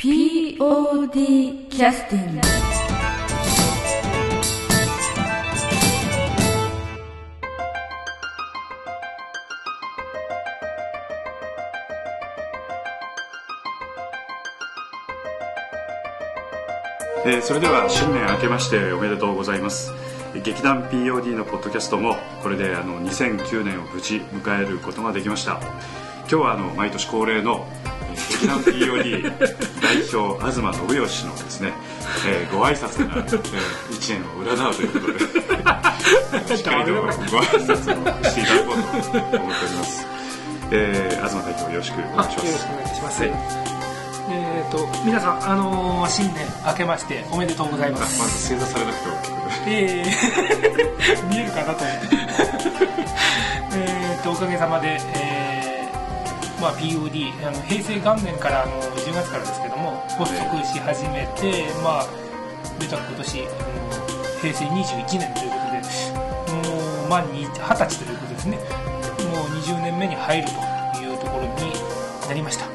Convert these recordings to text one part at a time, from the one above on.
POD キャスティングえーそれでは新年明けましておめでとうございます。劇団 POD のポッドキャストもこれであの2009年を無事迎えることができました。今日はあの毎年恒例の代表東信義のですね、えーご挨拶から、えー、1年を占うということで しっかりとご挨拶をしていただこうと思っております、えー、東代表よろしくお願いしまあよろしすくお願いします。はいえっ、と皆さんあのー新年明けましておめでとうございあま。ますず正座されなくてえー 見えるかなと思って。えっとおかげさまで、えーまあ POD あの平成元年からあの10月からですけども発足し始めて、まあ出た今年あの平成21年ということで、もう満に20歳ということですね。もう20年目に入るというところになりました本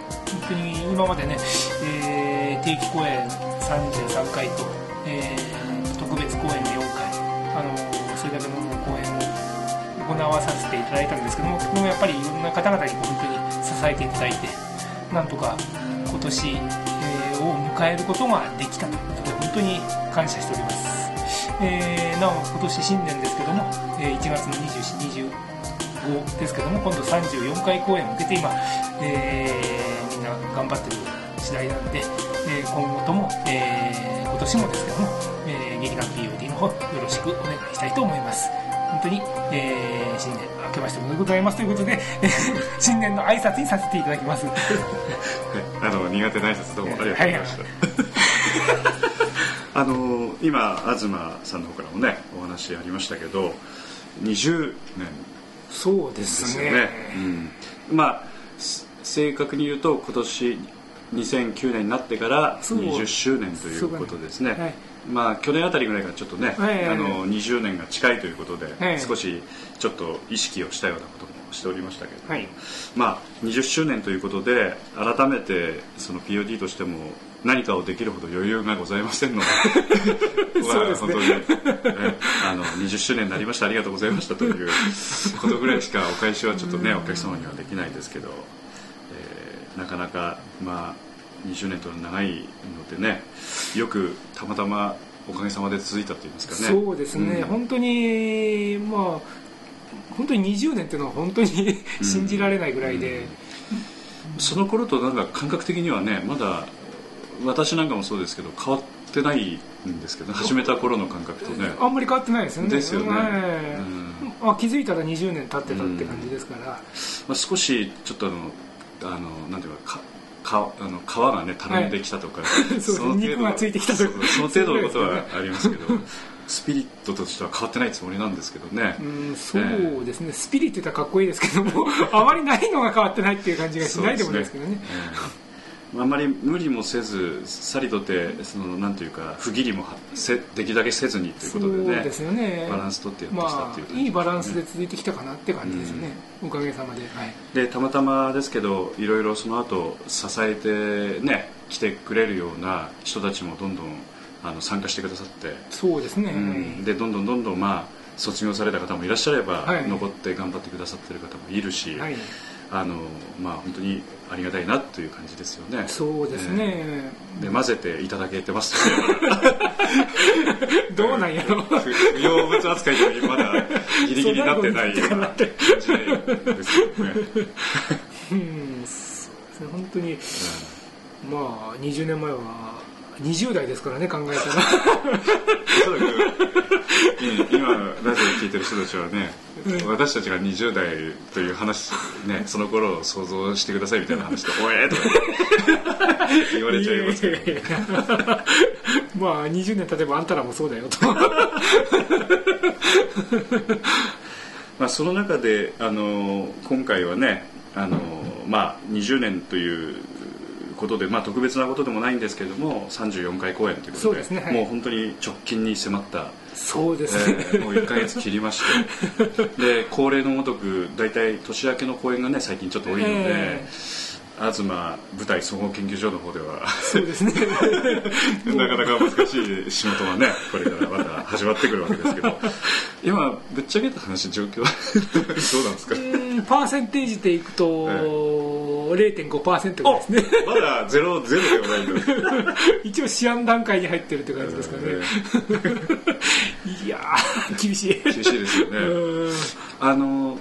当に今までね、えー定期公演33回と、えー特別公演で4回あのそれだけの公演を行わさせていただいたんですけどもでもやっぱりいろんな方々に本当に支えていただいてなんとか今年、えーを迎えることができたということで本当に感謝しております、えーなお今年新年ですけども、えー1月の24、25ですけども今度34回公演を受けて今、えーみんな頑張ってる次第なんで、えー今後とも、えー今年もですけども、えー劇団 POD の方よろしくお願いしたいと思います。本当に、えー新年明けましておめでとうございますということで新年の挨拶にさせていただきます。あの苦手な挨拶どうもありがとうございました。あの今東さんの方からもねお話ありましたけど、20年そうでですすよね。うん、まあす正確に言うと今年2009年になってからそう20周年ということですね。はいまあ去年あたりぐらいからちょっとね、はいあの20年が近いということで、はい少しちょっと意識をしたようなこともしておりましたけれども、はい。まあ20周年ということで改めてその POD としても何かをできるほど余裕がございませんので そうですね。まあ本当に、えあの20周年になりましたありがとうございましたということぐらいしかお返しはちょっとねお客様にはできないですけど、えーなかなかまあ20年と長いのでねよくたまたまおかげさまで続いたといいますかね。そうですね、うん。本当にまあ本当に20年っていうのは本当に信じられないぐらいで、その頃となんか感覚的にはねまだ私なんかもそうですけど変わってないんですけど始めた頃の感覚とね。あんまり変わってないですよね。ですよね。ええあ気づいたら20年経ってたって感じですから、まあ、少しちょっとあのあのなんていうかかかあの皮がねたるんできたとか、そう肉がついてきたとか。その程度のことはありますけどスピリットとしては変わってないつもりなんですけどね、うんそうですね、スピリットってかっこいいですけどもあまりないのが変わってないっていう感じがしないでもないですけどね。えーあんまり無理もせずさりとてそのなんていうか不義理もはせできるだけせずにということでねですよね。バランス取ってやってきたまっていう感じあいいバランスで続いてきたかなって感じですね、おかげさまで、はい、でたまたまですけどいろいろその後支えてね来てくれるような人たちもどんどんあの参加してくださって、そうですね、うん。でどんどんどんどんまあ卒業された方もいらっしゃれば、はい。残って頑張ってくださってる方もいるし、はい、あのまあ本当にありがたいなという感じですよね。そうですね、で混ぜていただけてます どうなんやろ不不要物扱いでまだギリギリになってないような感じですよね、うんそうですね。本当に、まあ20年前は20代ですからね考えたら。今ラジオ聞いてる人たちはね、私たちが20代という話ねその頃を想像してくださいみたいな話で「おえ!」とか言われちゃいますけど。まあ20年経てばあんたらもそうだよと。まあ、その中であの今回はねあの、まあ、20年ということで、まあ、特別なことでもないんですけれども34回公演ということでね。はい。もう本当に直近に迫ったそうですね、えーもう1か月切りまして。で恒例のごとく大体年明けの公演がね最近ちょっと多いので、え東舞台総合研究所の方ではそうですね。なかなか難しい仕事がねこれからまた始まってくるわけですけど。今ぶっちゃけた話状況は どうなんですか？うんパーセンテージでいくと、0.5%ぐらいですね。まだゼロゼロではないんだ。一応試案段階に入ってるって感じですかね、いやー厳しい。厳しいですよね。うん。あの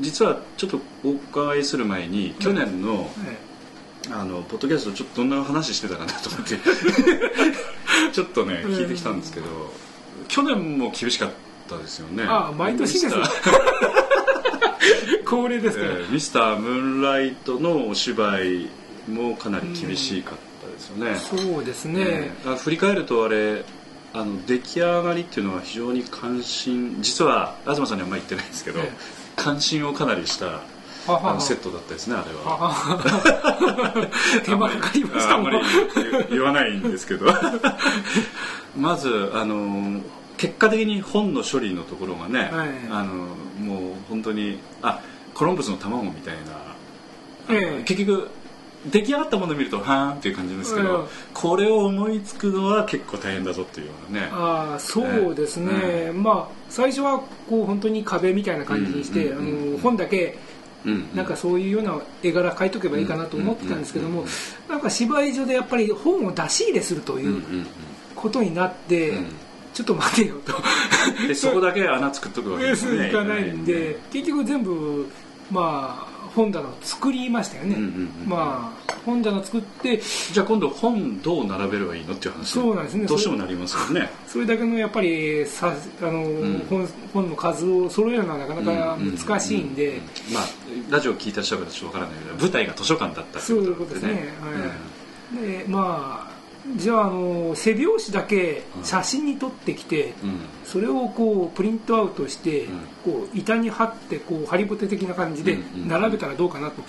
実はちょっとお伺いする前に去年の、はいあのポッドキャストちょっとどんな話してたかなと思って。ちょっとね聞いてきたんですけど、去年も厳しかったですよね。あ毎年です 恒例ですから、えーミスタームーンライトのお芝居もかなり厳しかったですよね、そうですね、えーあ振り返るとあれあの出来上がりっていうのは非常に関心実は東さんにはあんまり言ってないんですけど、え関心をかなりしたあのセットだったですねあれは。手間かかりましたもん。あんまり言言わないんですけど。まずあの結果的に本の処理のところがね、はい。あのもう本当にあコロンブスの卵みたいな、ええ。結局出来上がったものを見るとはーんっていう感じですけど、ええこれを思いつくのは結構大変だぞっていうようなね。ああそうですね、まあ最初はこう本当に壁みたいな感じにして、うんうんうん。あの本だけうんなんかそういうような絵柄描いとけばいいかなと思ってたんですけども、なんか芝居上でやっぱり本を出し入れするとうんいううん。ことになって、うんちょっと待てよと。うんで そこだけ穴作っとくわけですよねいかないんで結局全部まあ本棚を作りましたよね、うんうんうんまあ本棚作ってじゃあ今度本どう並べればいいのっていう話。そうなんですね。どうしてもなりますよね。それだけのやっぱりさあの、ん。本本の数を揃えるのはなかなか難しいんで、まあラジオ聞いた人はちょっとわからないけど舞台が図書館だったってそういうことですね、はい。でまあじゃああの背表紙だけ写真に撮ってきて、うん。うんそれをこうプリントアウトして、うん。こう板に貼ってこうハリボテ的な感じで並べたらどうかなと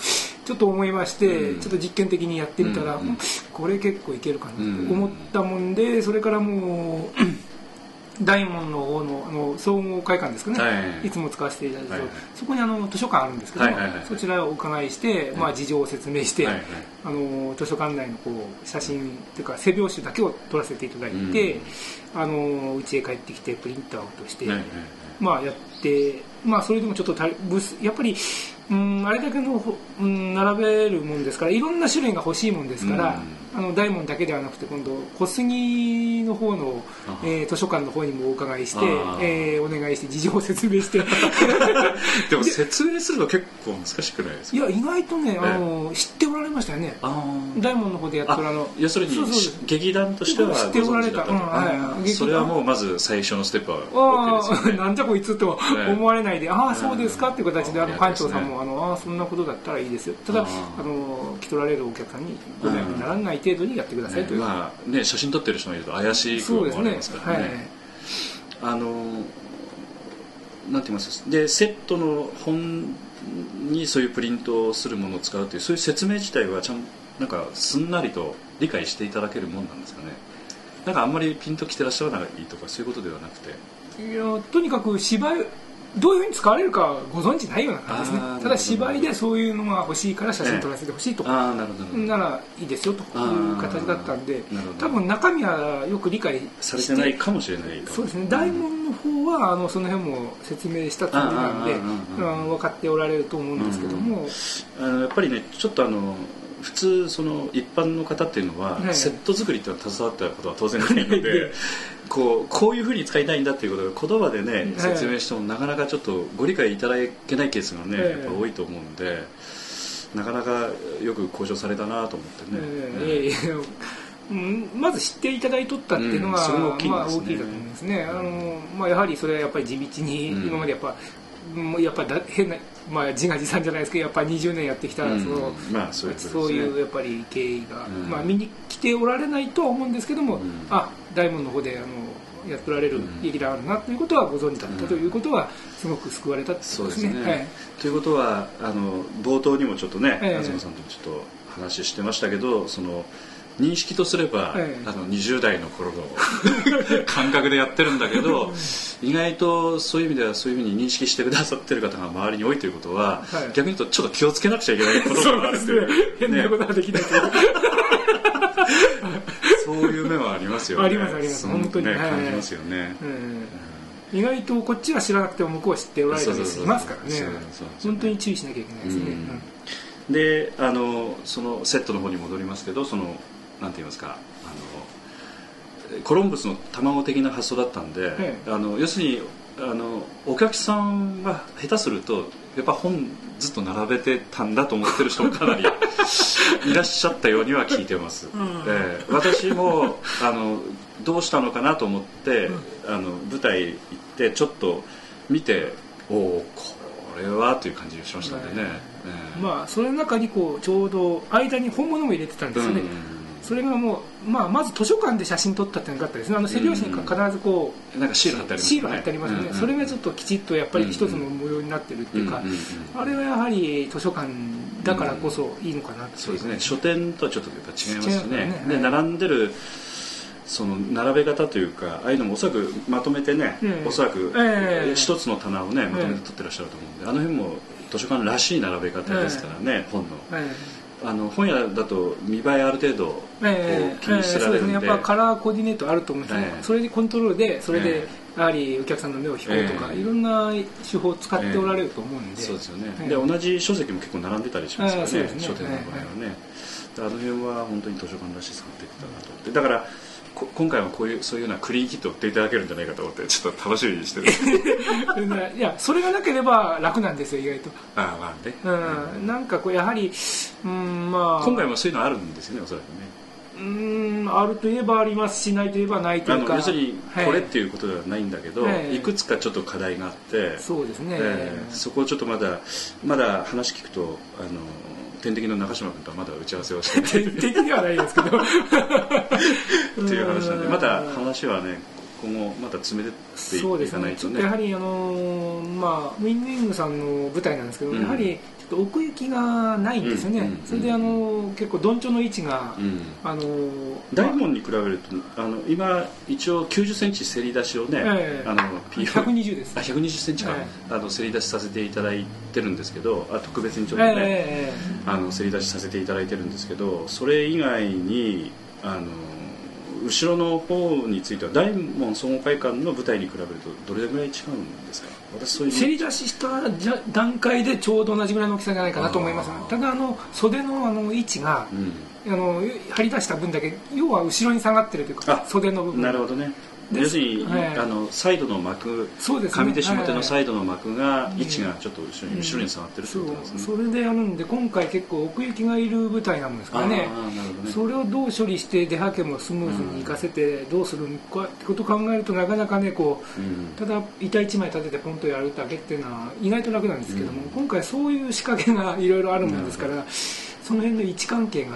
ちょっと思いまして、うん。ちょっと実験的にやってみたら、これ結構いけるかなと思ったもんでそれからもう大門の方のあの総合会館ですかね、はい。い、つも使わせていただいて、はいはい。そこにあの図書館あるんですけどそちらをお伺いして、まあ、事情を説明して、あの図書館内のこう写真っていうか背表紙だけを撮らせていただいて、あの家へ帰ってきてプリントアウトして、まあやって、まあそれでもちょっと足りブスやっぱり、うん、あれだけの、うん、並べるもんですから、いろんな種類が欲しいもんですから、あの大門だけではなくて今度小杉の方のあ、えー図書館の方にもお伺いしてあ、えーお願いして事情を説明して。でも説明するの結構難しくないですか？いや意外とねあの、知っておられましたよね。大門の方でやってるあの。要するに劇団としては知っておられた。うんはい。それはもうまず最初のステップはね。なんじゃこいつとええ。思われないで、ああ、そうですか？っていう形で、あのうん館長さんも、あの、ああ、そんなことだったらいいですよ。ただ、ああの、来取られるお客さんにご迷惑にならない程度にやってくださいという。まあね写真撮ってる人がいると怪しくそうですね思われます。からはいね。あのなんて言います？でセットの本にそういうプリントをするものを使うというそういう説明自体はちゃんなんかすんなりと理解していただけるもんなんですかねなんかあんまりピンときてらっしゃらないとかそういうことではなくていや、とにかく芝居、どういうふうに使われるかご存知ないような感じですね。ただ芝居でそういうのが欲しいから写真撮らせてほしいと。ああならいいですよという形だったんで多分中身はよく理解されてないかもしれないそうですね大門の方はあのその辺も説明したつもりなんで分かっておられると思うんですけども、あのやっぱりねちょっとあの普通その一般の方っていうのは、はい。セット作りっていうのは携わったことは当然ないので こうこういうふうに使いたいんだっていうことが言葉でね、はい説明してもなかなかちょっとご理解いただけないケースがね、ええやっぱ多いと思うんでなかなかよく交渉されたなと思ってね、ええいやいやうんまず知っていただいとったっていうのが、うん。ね。大きいだと思いますね。あの、まあ、やはりそれはやっぱり地道にうん。今までやっぱ、もうやっぱだ変な、まあ、自画自賛じゃないですけどやっぱり20年やってきた、うん。そのまあそうそういうやっぱり経緯が、うん。まあ、見に来ておられないとは思うんですけども、うん。あ大門の方であのやっておられるうん。劇団あるなということはご存知だったということはすごく救われたってことですね。すね、はい。ということはあの冒頭にもちょっとね、ええ。東さんともちょっと話してましたけどその認識とすれば、ええ。あの20代の頃の 感覚でやってるんだけど意外とそういう意味ではそういうふうに認識してくださってる方が周りに多いということは、はい。逆に言うとちょっと気をつけなくちゃいけないことがあるという。変なことはできないけど、そういう面はありますよね。ありますあります。本当に。ねはい。感じますよね、うん。意外とこっちは知らなくても向こうは知っておられたりしますからね。本当に注意しなきゃいけないですね、うん。であのそのセットの方に戻りますけどそのなんて言いますかあのコロンブスの卵的な発想だったんで、え。あの要するにあのお客さんが下手するとやっぱ本ずっと並べてたんだと思ってる人もかなりいらっしゃったようには聞いてます、ええ私もあのどうしたのかなと思って、あの舞台行ってちょっと見ておおこれはという感じがしましたんでね、ええ。まあそれの中にこうちょうど間に本物も入れてたんですよね、それがもう、まあ、まず図書館で写真撮ったっていうのがあったですね。あの背表紙に必ずこう、なんかシール貼ってありますシール貼ってありますよね、うんうんそれがちょっときちっとやっぱり一つの模様になってるっていうか、うんうんうんあれはやはり図書館だからこそいいのかなって。いそうですね。書店とはちょっとやっぱ違いますね。ね。はい。で並んでるその並べ方というかああいうのもおそらくまとめてね、うん。おそらくええ一つの棚をねまとめて取ってらっしゃると思うんで、あの辺も図書館らしい並べ方ですからね、本の。えあの本屋だと見栄えある程度ええ気にしてらそうで。すれるんで,、ね。やっぱカラーコーディネートあると思うんです。ね、ええそれでコントロールでそれえでやはりお客さんの目を引こうとか、ええ。いろんな手法を使っておられると思うんで、そうですよね、ええ。で同じ書籍も結構並んでたりしますからねああそうですね。書店の場合はね、であの辺は本当に図書館らしさが出てたなと思って。だからこ今回はこういうそういうようなクリーンキットを売っていただけるんじゃないかと思ってちょっと楽しみにしてる。いやそれがなければ楽なんですよ意外と、ああまあね、うん、なんかこうやはりうんまあ。今回もそういうのあるんですよねおそらくね。うんあるといえばありますしないといえばないとあいうか。の要するにはい。これっていうことではないんだけど、ええいくつかちょっと課題があって、そうですね、ええそこをちょっとまだまだ話聞くとあの天敵の中島君とはまだ打ち合わせをしてない。的ではないですけど。っていう話なんでうん。また話はね今後また詰めてってそうですいかないとね。ね。ちょっとやはりあのーまあウィンウィングさんの舞台なんですけど、うん。やはりっと奥行きがないんですよね、うんうんそれであのー結構どんちょの位置が、うん。あのー大門に比べるとあの今一応9 0ンチせり出しをね、ええ。あの PO 120です。あ1 2 0ンチか、えあのせり出しさせていただいてるんですけどあ特別にちょっとね、ええ。あのせり出しさせていただいてるんですけどそれ以外にあの後ろの方については大門総合会館の舞台に比べるとどれぐらい違うんですか？せり出ししたじゃ段階でちょうど同じぐらいの大きさじゃないかなと思いますただあの袖のあの位置が、うん。あの張り出した分だけ要は後ろに下がってるというかあ袖の部分。なるほどね要するに、はい。あのサイドの幕そうですね。上手下手のサイイドの幕がい。位置がちょっと後ろに,、後ろに下がってるってそうことなんですね。それでやるんで今回結構奥行きがいる舞台なんですからね。それをどう処理して出はけもスムーズにいかせてどうするのかってことを考えるとなかなかねこううん。ただ板一枚立ててポンとやるだけっていうのは意外と楽なんですけども、うん。今回そういう仕掛けがいろいろあるもんですからその辺の位置関係が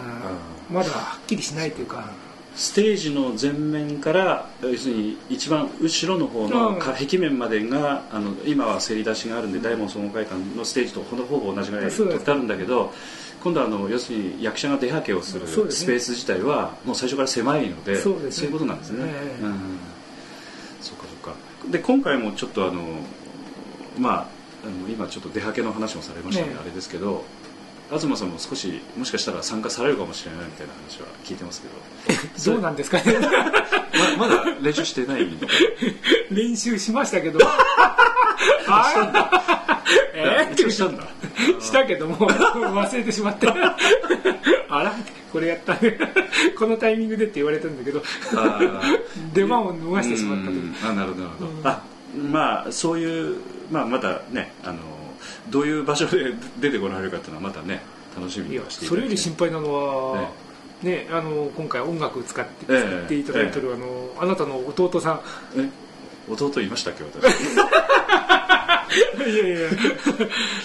まだはっきりしないというかステージの前面から要するに一番後ろの方うん。のか壁面までがあの今はせり出しがあるんで大門総合会館のステージとほぼほぼ同じぐらいそうです取ってあるんだけど今度はあの要するに役者が出はけをするスペース自体はもう最初から狭いのでそういうことなんですね、ええ。うん。そうかそうか。で今回もちょっとあのまああの今ちょっと出はけの話もされましたねあれですけど東さんも少しもしかしたら参加されるかもしれないみたいな話は聞いてますけど。どうなんですかね。ままだ練習してない練習しましたけど。あえー？したんだ。したけども忘れてしまって。あら。これやった。ねこのタイミングでって言われたんだけど。出番を逃してしまったあなるほどなるほど、うん。あまあそういう、まあ、まだねあのどういう場所で出てこられるかっていうのはまたね楽しみいやにはしていたそれよだきたい。り心配なのは、ね、あの今回音楽を使ってええ。使っていただいてる、あのあなたの弟さん。え弟いましたっけ私。いやいや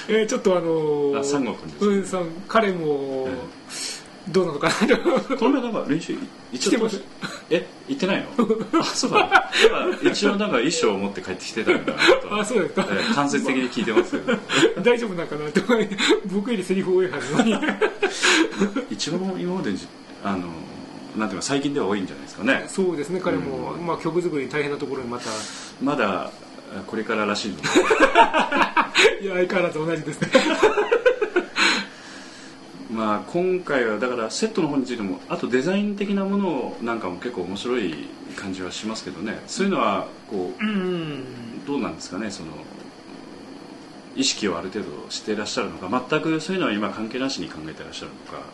えーちょっとあのあ三郷君ですうんさん彼もどうなのかなと。この前なんか練習一応してますえ行ってないの？あそうだなんか一応なんか衣装を持って帰ってきてたんだ あそうですか。ええ間接的に聞いてます。大丈夫なのかなと僕よりセリフ多いはずなのに。一番今までじあのなんていうか最近では多いんじゃないですかね。そうですね彼も、うん。まあ、曲作り大変なところにまた。まだこれかららしいので。いや相変わらず同じですねまあ今回はだからセットの方についてもあとデザイン的なものなんかも結構面白い感じはしますけどね。そういうのはこううんどうなんですかねその意識をある程度していらっしゃるのか全くそういうのは今関係なしに考えてらっしゃるのか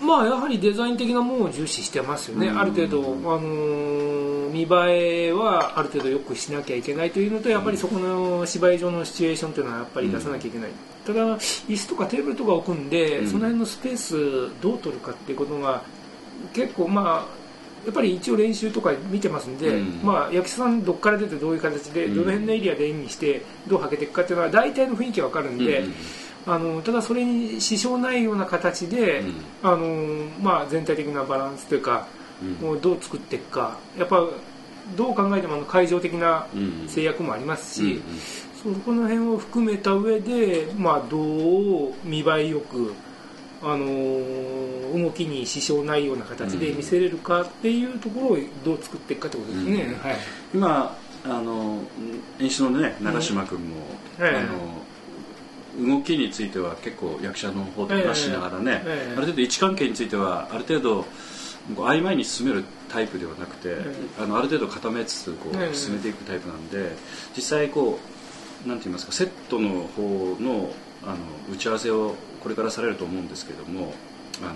まあやはりデザイン的なものを重視してますよね、うん。ある程度、あのー見栄えはある程度よくしなきゃいけないというのとやっぱりそこの芝居上のシチュエーションというのはやっぱり出さなきゃいけない、ただ椅子とかテーブルとか置くんで、うん。その辺のスペースどう取るかっていうことが結構まあやっぱり一応練習とか見てますんで、うん。まあ、役者さんどっから出てどういう形で、うん。どの辺のエリアで演技してどうはけていくかっていうのは大体の雰囲気わかるんで、うんあのただそれに支障ないような形で、うん。あのまあ、全体的なバランスというか、うん。もうどう作っていくかやっぱどう考えてもあの会場的なうん。制約もありますし、うんそこの辺を含めた上で、まあ、どう見栄えよく、あの動きに支障ないような形で見せれるかっていうところをどう作っていくかってことですね。うん。はい。今あの演出のね長嶋君も、うんええあの動きについては結構役者の方と話しながらね、ええある程度位置関係についてはある程度曖昧に進めるタイプではなくて、えあのある程度固めつつこう、ええ進めていくタイプなんで実際こうなんて言いますかセットの方のあの打ち合わせをこれからされると思うんですけどもあの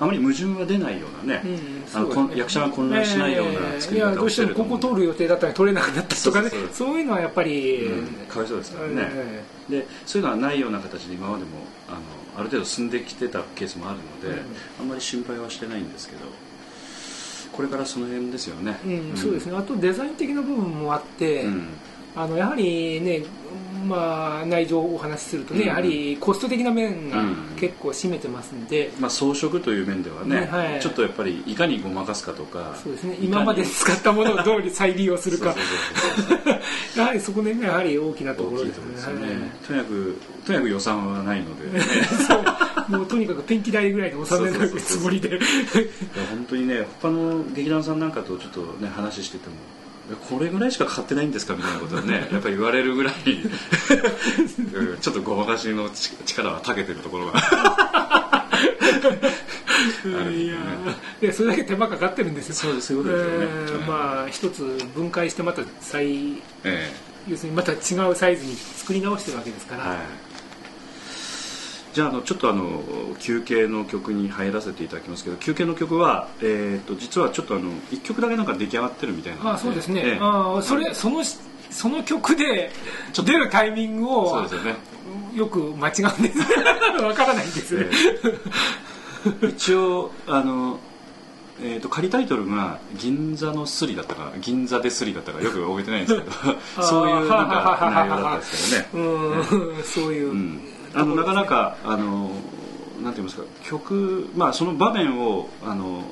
あまり矛盾は出ないようなね、うんあのそうですね。こん役者が混乱しないような作り方をしてどうしてもここ通る予定だったら取れなくなったとかねそういうのはやっぱり、うんかわいそうですからね、えでそういうのはないような形で今までもあのある程度進んできてたケースもあるので、うん。あんまり心配はしてないんですけどこれからその辺ですよね、えうんそうですね。あとデザイン的な部分もあって、うんあのやはりね、まあ、内情をお話しするとね、うんやはりコスト的な面がうん。結構占めてますんで、まあ、装飾という面ではね、ねはい。ちょっとやっぱりいかにごまかすかとかそうですね。今まで使ったものをどうり再利用するか。そうそうそうそう やはりそこでねやはり大きなところですね、ね。とにかくとにかく予算はないので、ね、はいもうとにかくペンキ代ぐらいで収めるつもりで。本当にね他の劇団さんなんかとちょっとね話しててもえこれぐらいしかかかってないんですかみたいなことはね やっぱり言われるぐらい うんちょっとごまかしのち力は長けてるところが。いやでそれだけ手間かかってるんですよ。そうですよね。えーまあ一つ分解してまた再え要するにまた違うサイズに作り直してるわけですから、えはいじゃああのちょっとあの休憩の曲に入らせていただきますけど休憩の曲は、えー、と実はちょっとあの1曲だけなんか出来上がってるみたいな。のあそうですね、ええ。あそれそのその曲で出るタイミングそうをですよね。よく間違うんです。わからないんです。ね、ええ。一応あの、えー、と仮タイトルが「銀座のスリ」だったか銀座でスリだったかよく覚えてないんですけど。そういうなんか内容だったんですけどね、うん。そういう、うん、あのなかなかあのなんて言いますか曲、まあ、その場面をあの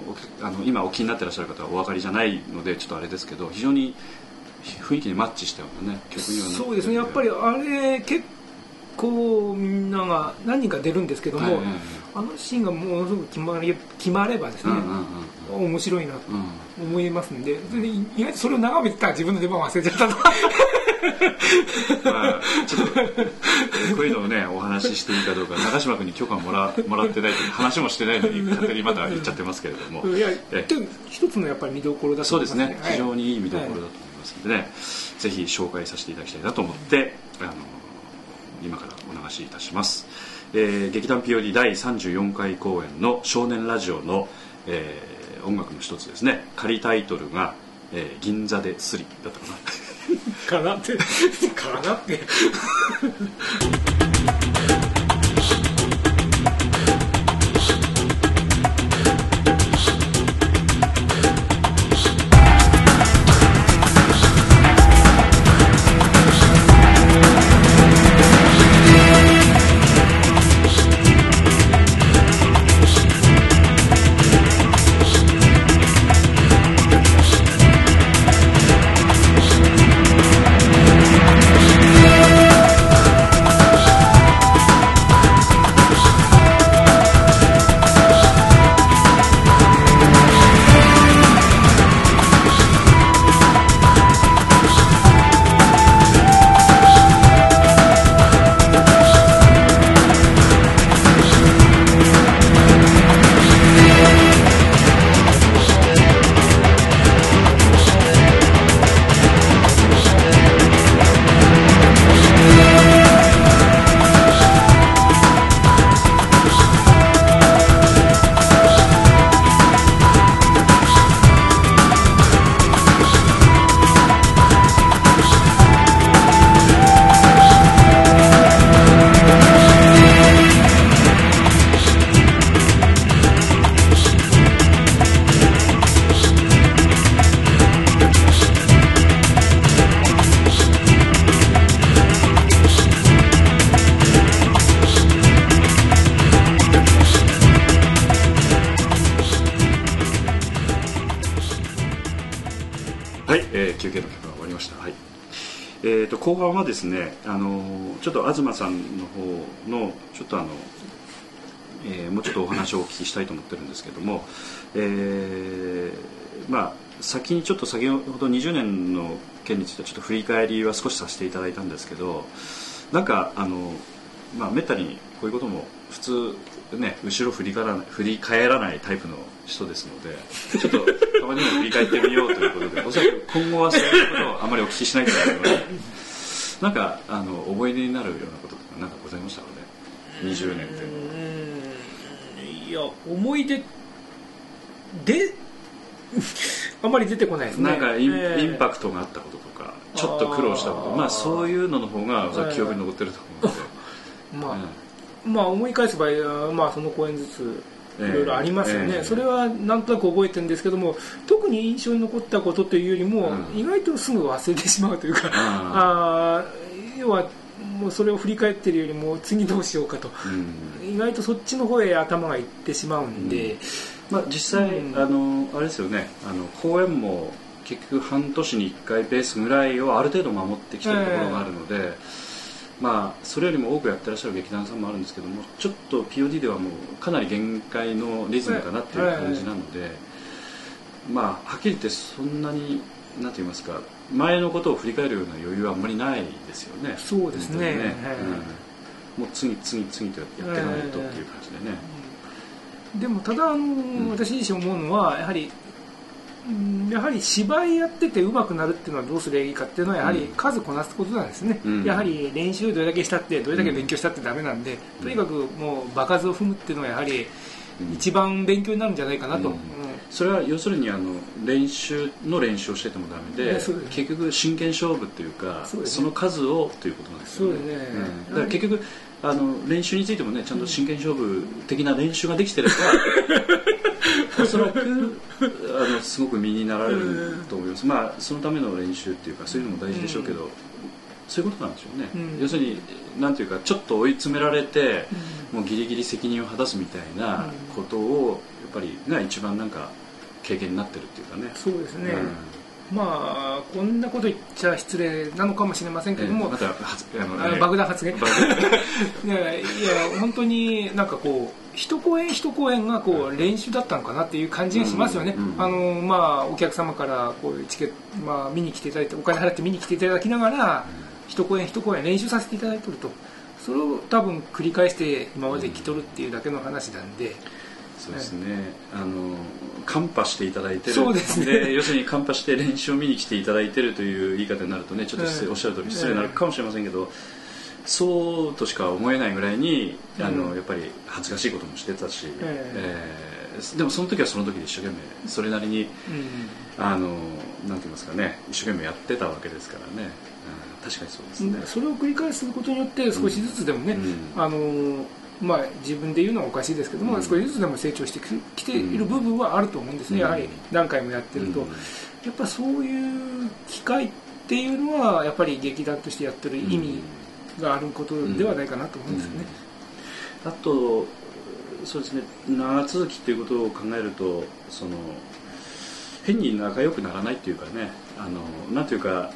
おあの今お気になってらっしゃる方はお分かりじゃないのでちょっとあれですけど非常に雰囲気にマッチしたようなね曲にはなってそうですね。やっぱりあれ結構みんなが何人か出るんですけども、はいはいはい。あのシーンがものすごく決まり決まればですね、うんうんうん面白いなとうん。思いますんでで意外とそれを眺めてたら自分の出番忘れちゃったと。まあ、ちょっとこういうのをねお話ししていいかどうか長嶋君に許可もらもらってないという話もしてないのに勝手にまた言っちゃってますけれども。いや一つのやっぱり見どころだとそうで思いますすね。非常ににいい見どころだと思いますのでね、ぜひ紹介させていただきたいなと思ってあの今からお流しいたします、えー劇団 POD 第34回公演の「少年ラジオの」えー音楽の一つですね。仮タイトルが「えー銀座でスリ」だったかな。かなってかなって「はい、えー休憩の曲が終わりました。はい。えー、と後半はですね、あのーちょっと東さんの方のちょっとあの、えーもうちょっとお話をお聞きしたいと思ってるんですけども、えーまあ先にちょっと先ほど20年の件についてちょっと振り返りは少しさせていただいたんですけどなんかあのまあめったにこういうことも普通ね後ろ振り返らない振り返らないタイプの人ですのでちょっとたまにも振り返ってみようということでおそらく今後はそういうことをあまりお聞きしないと思います。なんかあの思い出になるようなこととか何かございましたかね？20年って。うんいや思い出で あんまり出てこないですね。なんかイン,、ええ。インパクトがあったこととかちょっと苦労したこと。まあそういうのの方が記憶に残ってると思うので、まあ、まあ思い返す場合は、まあ、その公演ずつええいろいろありますよね、ええ。それはなんとなく覚えてるんですけども特に印象に残ったことというよりも、うん。意外とすぐ忘れてしまうというかあ要はもうそれを振り返ってるよりも次どうしようかと。うん。意外とそっちの方へ頭がいってしまうんで、まあ、実際、うん。あのあれですよね。あの公演も結局半年に1回ペースぐらいをある程度守ってきてるところがあるので、まあ、それよりも多くやってらっしゃる劇団さんもあるんですけどもちょっと POD ではもうかなり限界のリズムかなっていう感じなので、まあ、はっきり言ってそんなになんて言いますか前のことを振り返るような余裕はあんまりないですよね。そうですね。本当にはい。うん。もう次々次とやっていかないとっていう感じでね。でもただあの、ん。私自身思うのはやはりうん。やはり芝居やってて上手くなるっていうのはどうすればいいかっていうのはやはりうん。数こなすことなんですね、うん。やはり練習どれだけしたってどれだけ勉強したってダメなんで、とにかくもう場数を踏むっていうのはやはりうん。一番勉強になるんじゃないかなと、それは要するにあの練習の練習をしててもダメでね結局真剣勝負っていうかそねの数をということなんですよね。ね。うん。だから結局あの練習についてもねちゃんと真剣勝負的な練習ができてればお そらくあのすごく身になられると思います。まあそのための練習っていうかそういうのも大事でしょうけど、そういうことなんでしょうね、うん。要するになんていうかちょっと追い詰められて、もうギリギリ責任を果たすみたいなことをやっぱりが一番なんか経験になってるっていうかね。そうですね、うんまあこんなこと言っちゃ失礼なのかもしれませんけども、えーまた発あのあの爆弾発言。いやいや本当になんかこう一公演一公演がこう練習だったのかなっていう感じがしますよね、うんうんあのまあ、お客様からこういうチケット、まあ、見に来ていただいてお金払って見に来ていただきながら一公演一公演練習させていただいてると。それを多分繰り返して今まで来とるっていうだけの話なんで、そうですね、あのカンパしていただいてる。そうですね。要するにカンパして練習を見に来ていただいてるという言い方になるとねちょっとおっしゃる通り失礼になるかもしれませんけど、そうとしか思えないぐらいにあの、うん。やっぱり恥ずかしいこともしてたし、ええ。ーでもその時はその時で一生懸命それなりにうん。あのなんて言いますかね一生懸命やってたわけですからね、うん確かにそうですね、それを繰り返すことによって少しずつでもね、うん。あのまあ、自分で言うのはおかしいですけども、うん。少しずつでも成長してきている部分はあると思うんですね、うん。やはり何回もやってると、うん。やっぱそういう機会っていうのはやっぱり劇団としてやってる意味があることではないかなと思うんですよね、あとそうですね。長続きっていうことを考えるとその変に仲良くならないっていうかね。あのなんていうか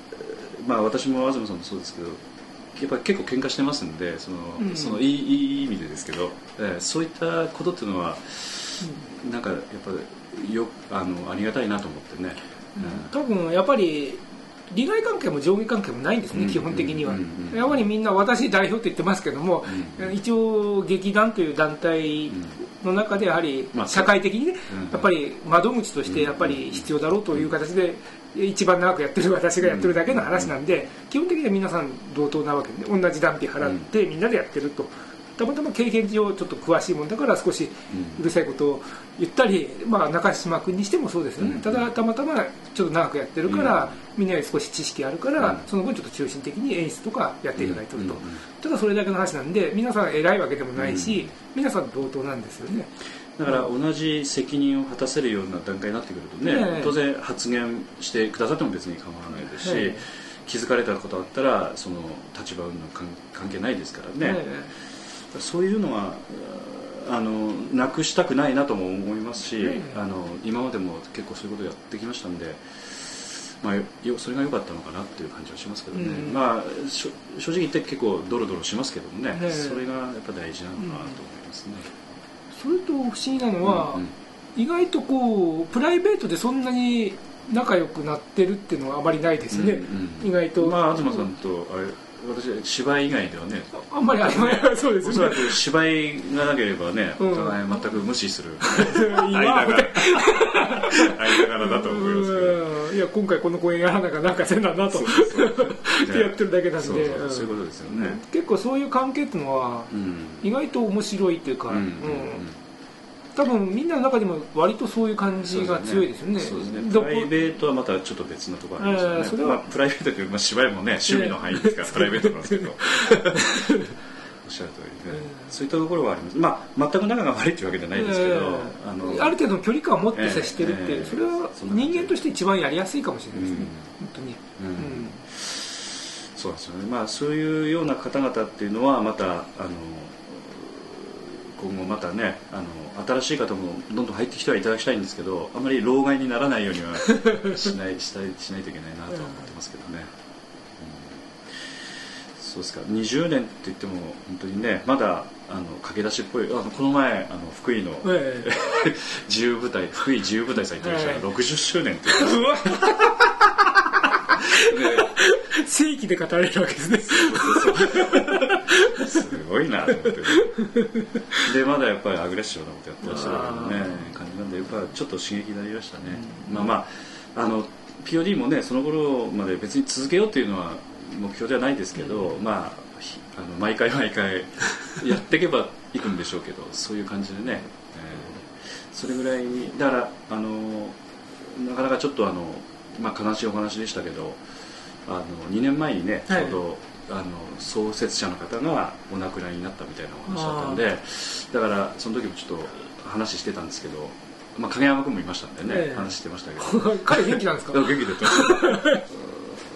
まあ私も東さんもそうですけどやっぱり結構喧嘩してますんでその,、うん。そのいいいい意味でですけど、えーそういったことっていうのはなんかやっぱりよあのありがたいなと思ってね、多分やっぱり利害関係も上下関係もないんですね、うん。基本的には、うん。うん。やっぱりみんな私代表って言ってますけども、うん。一応劇団という団体の中でやはりまあ社会的にね、うん。やっぱり窓口としてやっぱり必要だろうという形で一番長くやってる私がやってるだけの話なんで基本的には皆さん同等なわけで同じ団費払ってみんなでやってると。たまたま経験上ちょっと詳しいもんだから少しうるさいことを言ったり、まあ、中島君にしてもそうですよね、うん。ただたまたまちょっと長くやってるから、みんなより少し知識あるから、うん。その分ちょっと中心的に演出とかやっていただいてると、ただそれだけの話なんで皆さん偉いわけでもないし、皆さん同等なんですよねだから同じ責任を果たせるような段階になってくるとね、ねえ。当然発言してくださっても別に構わないですし、ええ気づかれたことだったらその立場云々関関係ないですからね、そういうのはあのなくしたくないなとも思いますし、ええ。あの今までも結構そういうことをやってきましたんでまあ、よそれが良かったのかなっていう感じはしますけどね、うん。まあ正直言って結構ドロドロしますけどもね、ええ。それがやっぱ大事なのかなと思いますね、それと不思議なのは、うんうん。意外とこうプライベートでそんなに仲良くなってるっていうのはあまりないですよね、うんうん。意外と。まあ東さんとあれ私は芝居以外ではね。あんまりありませんそうですね。おそらく芝居がなければね、うん。お互い全く無視する 今間柄 間柄だと思いますけど。うんいや今回この公演やらなきゃなんかせんだなと。ってやってるだけなんで。そうそううん。そういうことですよね、結構そういう関係っていうのはうん。意外と面白いっていうか、多分みんなの中でも割とそういう感じが強いですよね。そうですね。プライベートはまたちょっと別のところありますよね、ええそれは。まあ、プライベートというか、まあ、芝居もね趣味の範囲ですから、プライベートなんですけど おっしゃる通りで、ええそういったところはあります。まあ全く仲が悪いというわけじゃないですけど、ええあのある程度の距離感を持って接してるって、ええそれは人間として一番やりやすいかもしれないですね、うん。本当に、うん。うん。そうですよね、まあ、そういうような方々っていうのはまたあの今後またねあの新しい方もどんどん入ってきてはいただきたいんですけどあまり老害にならないようにはしないしたいしないといけないなとは思ってますけどね、うんそうですか。20年って言っても本当にねまだあの駆け出しっぽい。あのこの前あの福井のえ 自由舞台福井自由舞台さん行ってましたが、はい。60周年っていう。えうわ。ね正規で語られるわけですね。すごいなと思って。でまだやっぱりアグレッシブなことやってらっしゃるね感じなんでやっぱちょっと刺激になりましたね、まあまああの POD もねその頃まで別に続けようっていうのは目標ではないですけど、まあひあの毎回毎回 やっていけばいくんでしょうけどそういう感じでね、えーそれぐらいだからあのなかなかちょっとあの、まあ、悲しいお話でしたけどあの2年前にねちはい。ょうど、あの創設者の方がお亡くなりになったみたいなお話だったんでだからその時もちょっと話してたんですけど、まあ、影山君もいましたんでね、ええ。話してましたけど。彼元気なんですか？元気で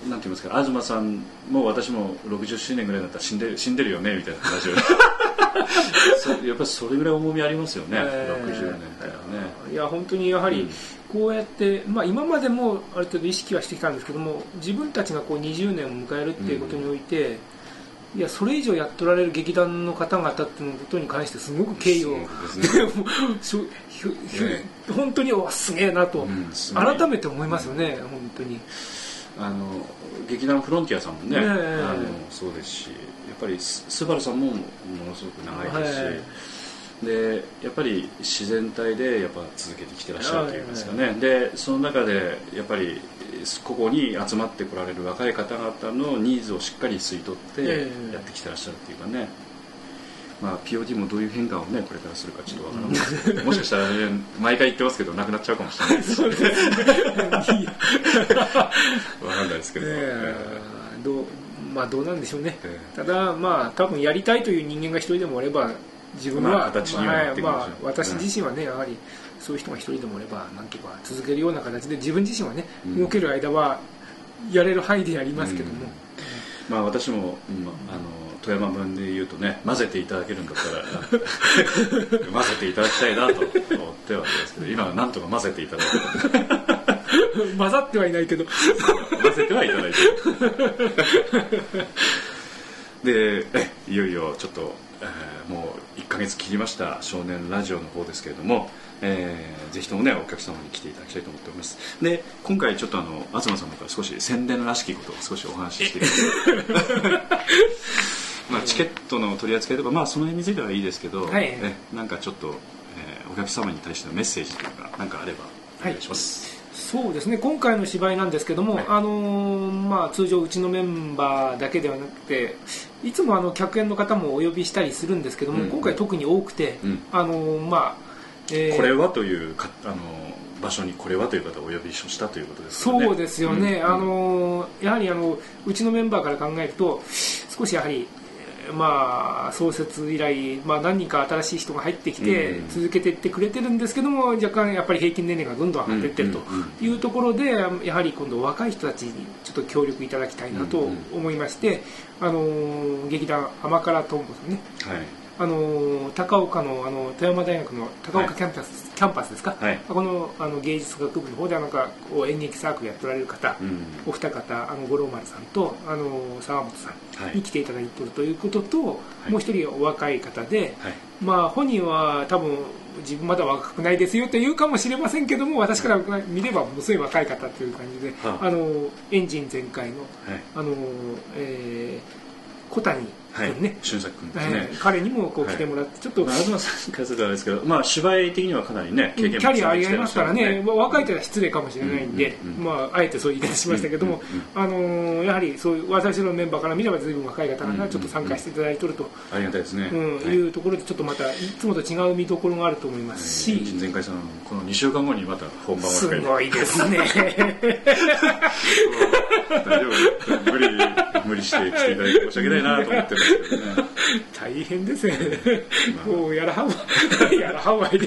なんて言いますか東さんも私も60周年ぐらいだったら死んでる死んでるよねみたいな話を。やっぱりそれぐらい重みありますよね、ええ60年ってね。いや本当にやはりうん。こうやって、まあ、今までもある程度意識はしてきたんですけども自分たちがこう20年を迎えるっていうことにおいて、いやそれ以上やっておられる劇団の方々っていうことに関してすごく敬意を、ね。本当におすげえなと、うん改めて思いますよね、本当に。あの劇団フロンティアさんもね、あのそうですしやっぱりススバルさんもものすごく長いですし、はい。でやっぱり自然体でやっぱ続けてきてらっしゃるといいますかね、でその中でやっぱりここに集まってこられる若い方々のニーズをしっかり吸い取ってええ。やってきてらっしゃるっていうかね、まあ、POD もどういう変化をねこれからするかちょっとわからない。ですけど、もしかしたら、ね、毎回言ってますけどなくなっちゃうかもしれない。ですわかんないですけど、えーどうまあどうなんでしょうね、えただまあ多分やりたいという人間が一人でもおれば自分は、まあ形にはなってくるまあ、私自身はねやはりそういう人が一人でもおればなんとか続けるような形で自分自身はね、うん。動ける間はやれる範囲でやりますけども、まあ私も、うんまあの富山弁で言うとね混ぜていただけるんだったら 混ぜていただきたいなと思ってはありますけど今はなんとか混ぜていただいて 混ざってはいないけど。混ぜてはいただいてでえいよいよちょっと、えーもう1ヶ月切りました少年ラジオの方ですけれども、えーぜひともねお客様に来ていただきたいと思っております。で今回ちょっとあの東さんのから少し宣伝らしきことを少しお話ししていま あチケットの取り扱いとかまあその辺についてはいいですけど、はい。えなんかちょっと、えーお客様に対してのメッセージというか何かあればお願いします、そうですね。今回の芝居なんですけども、はい。あのーまあ、通常うちのメンバーだけではなくていつもあの客演の方もお呼びしたりするんですけども、うん。今回特に多くて、うん。あのーまあえーこれはというかあの場所にこれはという方をお呼びしたということですね。そうですよね、うん。あのーやはりあのうちのメンバーから考えると少しやはりえーまあ創設以来、まあ、何人か新しい人が入ってきてうん続けていってくれてるんですけども若干やっぱり平均年齢がどんどん上がっていってるとうんいうところでやはり今度若い人たちにちょっと協力いただきたいなと思いまして、あのー劇団甘辛とんぼさんね。はいあの高岡のあの富山大学の高岡キャンパス、キャンパスですか、はい。このあの芸術学部の方ではなんかこう演劇サークルやっておられる方、うん。お二方あの五郎丸さんとあの沢本さはい。んに来ていただいているということと、い。もう一人お若い方で、はい。まあ本人は多分自分まだ若くないですよと言うかもしれませんけども私から見ればものすごい若い方という感じで、はあ。あのエンジン全開のはい。あの、えー小谷はい。君ね、俊作君ですね、えー彼にもこうはい。来てもらってちょっと、まあ、東さんからするとあれですけど、まあ、芝居的にはかなりね経験もキャリアありますからね、若いとは失礼かもしれないんで、うんうんうん。まあ、あえてそういう言い方しましたけども、あのーやはりそういう私のメンバーから見ればずいぶん若い方がちょっと参加していただいてると、ありがたいですね、うん。はい。いうところでちょっとまたいつもと違う見どころがあると思いますし、ン全開さんこの2週間後にまた本番をすごいですね。大丈夫。無理無理して来ていただいて申し訳ないなと思ってる 大変ですね。もうやらはわ やらはわいで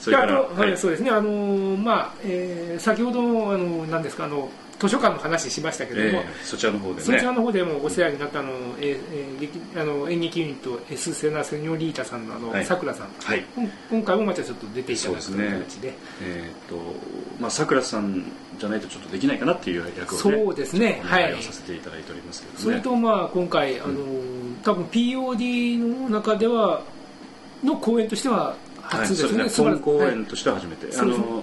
それからはいはい。そうですね。あのーまあ、えー先ほどあの何ですかあの図書館の話しましたけども、ええそちらの方でね。そちらの方でもお世話になったあの、えーあの演劇ユニットエスセナ・セニョリータさんのあのはい。さくらさん、はい。今今回もまたちょっと出ていただくという形で。えーとまあさくらさんじゃないとちょっとできないかなっていう役をねそうですね。おはい。させていただいておりますけどね。それとまあ今回、あの多分 POD の中ではの公演としてははい、初ですね、そうですね本公演としては初めて、あそうですねの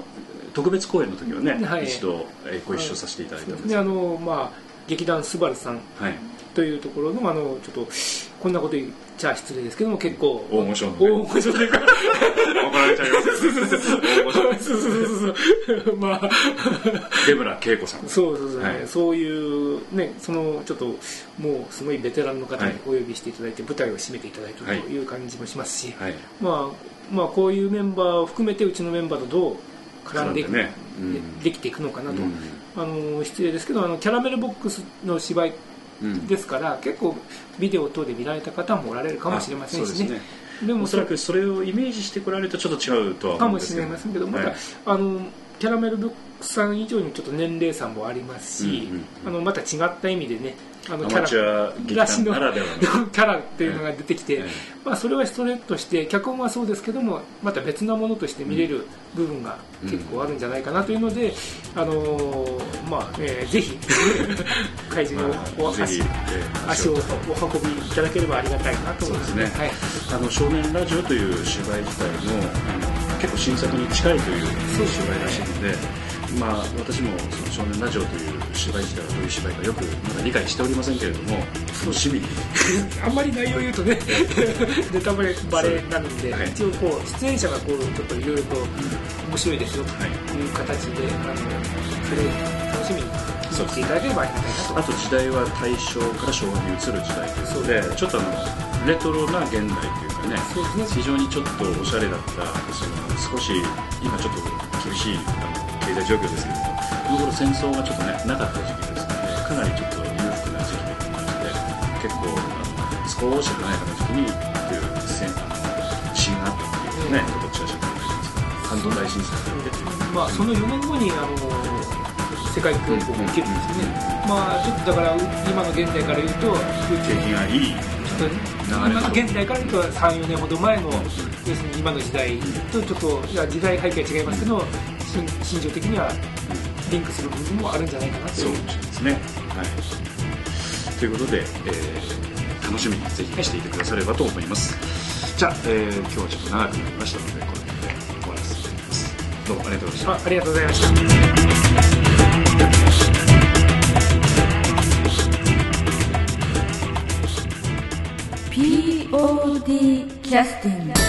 特別公演の時はね、はい。一度、えーご一緒させていただいたんです。であの、まあ、劇団スバルさんはい。というところのあのちょっとこんなこと言っちゃ失礼ですけども結構大御所のね。大御所というか。怒られちゃいます大御所 そうそうそうそう。まあ。出村恵子さん。そうそうそう、はい。そういうねそのちょっともうすごいベテランの方にはい。お呼びしていただいて舞台を締めていただいたはい。という感じもしますし、はい。まあまあこういうメンバーを含めてうちのメンバーとどう絡んでね。うんでできていくのかなと、うん。あの失礼ですけどあのキャラメルボックスの芝居うん。ですから結構ビデオ等で見られた方もおられるかもしれませんしね。でもおそらくそれをイメージしてこられるとちょっと違うとはかもしれませんけど、まはい。たあのキャラメルブックさん以上にちょっと年齢差もありますし、うんうんうん。あのまた違った意味でねあのアマチュア劇団ならではの。キャラっていうのが出てきて、ええまあ、それはストレートとして脚本はそうですけどもまた別なものとして見れる部分が結構あるんじゃないかなというので、あのーまあえーぜひ 会場をお足まあ足をお運びいただければありがたいなと思います。ね。はい。あの少年ラジオという芝居自体も結構新作に近いという芝居らしいので、まあ、私もその少年ラジオという芝居自体はどういう芝居かよくまだ理解しておりませんけれども楽しみに。あんまり内容言うとね ネタバレバレになるんで、はい。一応こう出演者がこうちょっといろいろと面白いですよとはい。いう形で、あのそれを楽しみに見ていただければありがたいなと。あと時代は大正から昭和に移る時代というでちょっとあのレトロな現代というかねそうですね。非常にちょっとおしゃれだったその少し今ちょっと厳しいあの経済状況ですけれども。この頃戦争がちょっとねなかった時期ですのでかなりちょっと裕福な時期でもあって結構あの少し華やかな時期にこういう戦あの地震があったっていうねことを知らせていただきます関東大震災があってまあ、その4年後にあの世界恐慌が起きるんですよね、まあちょっとだから今の現代から言うと景気がいい。ちょっと今の現代から言うと34年ほど前の要するに今の時代とちょっと時代背景は違いますけど心心情的にはリンクする部分もあるんじゃないかなというそうですね。はい。ということで、えー楽しみにぜひしていてくださればと思います。はいじゃあ、えー今日はちょっと長くなりましたので、これで終わらせていただきます。どうもありがとうございました。ありがとうございました POD キャスティング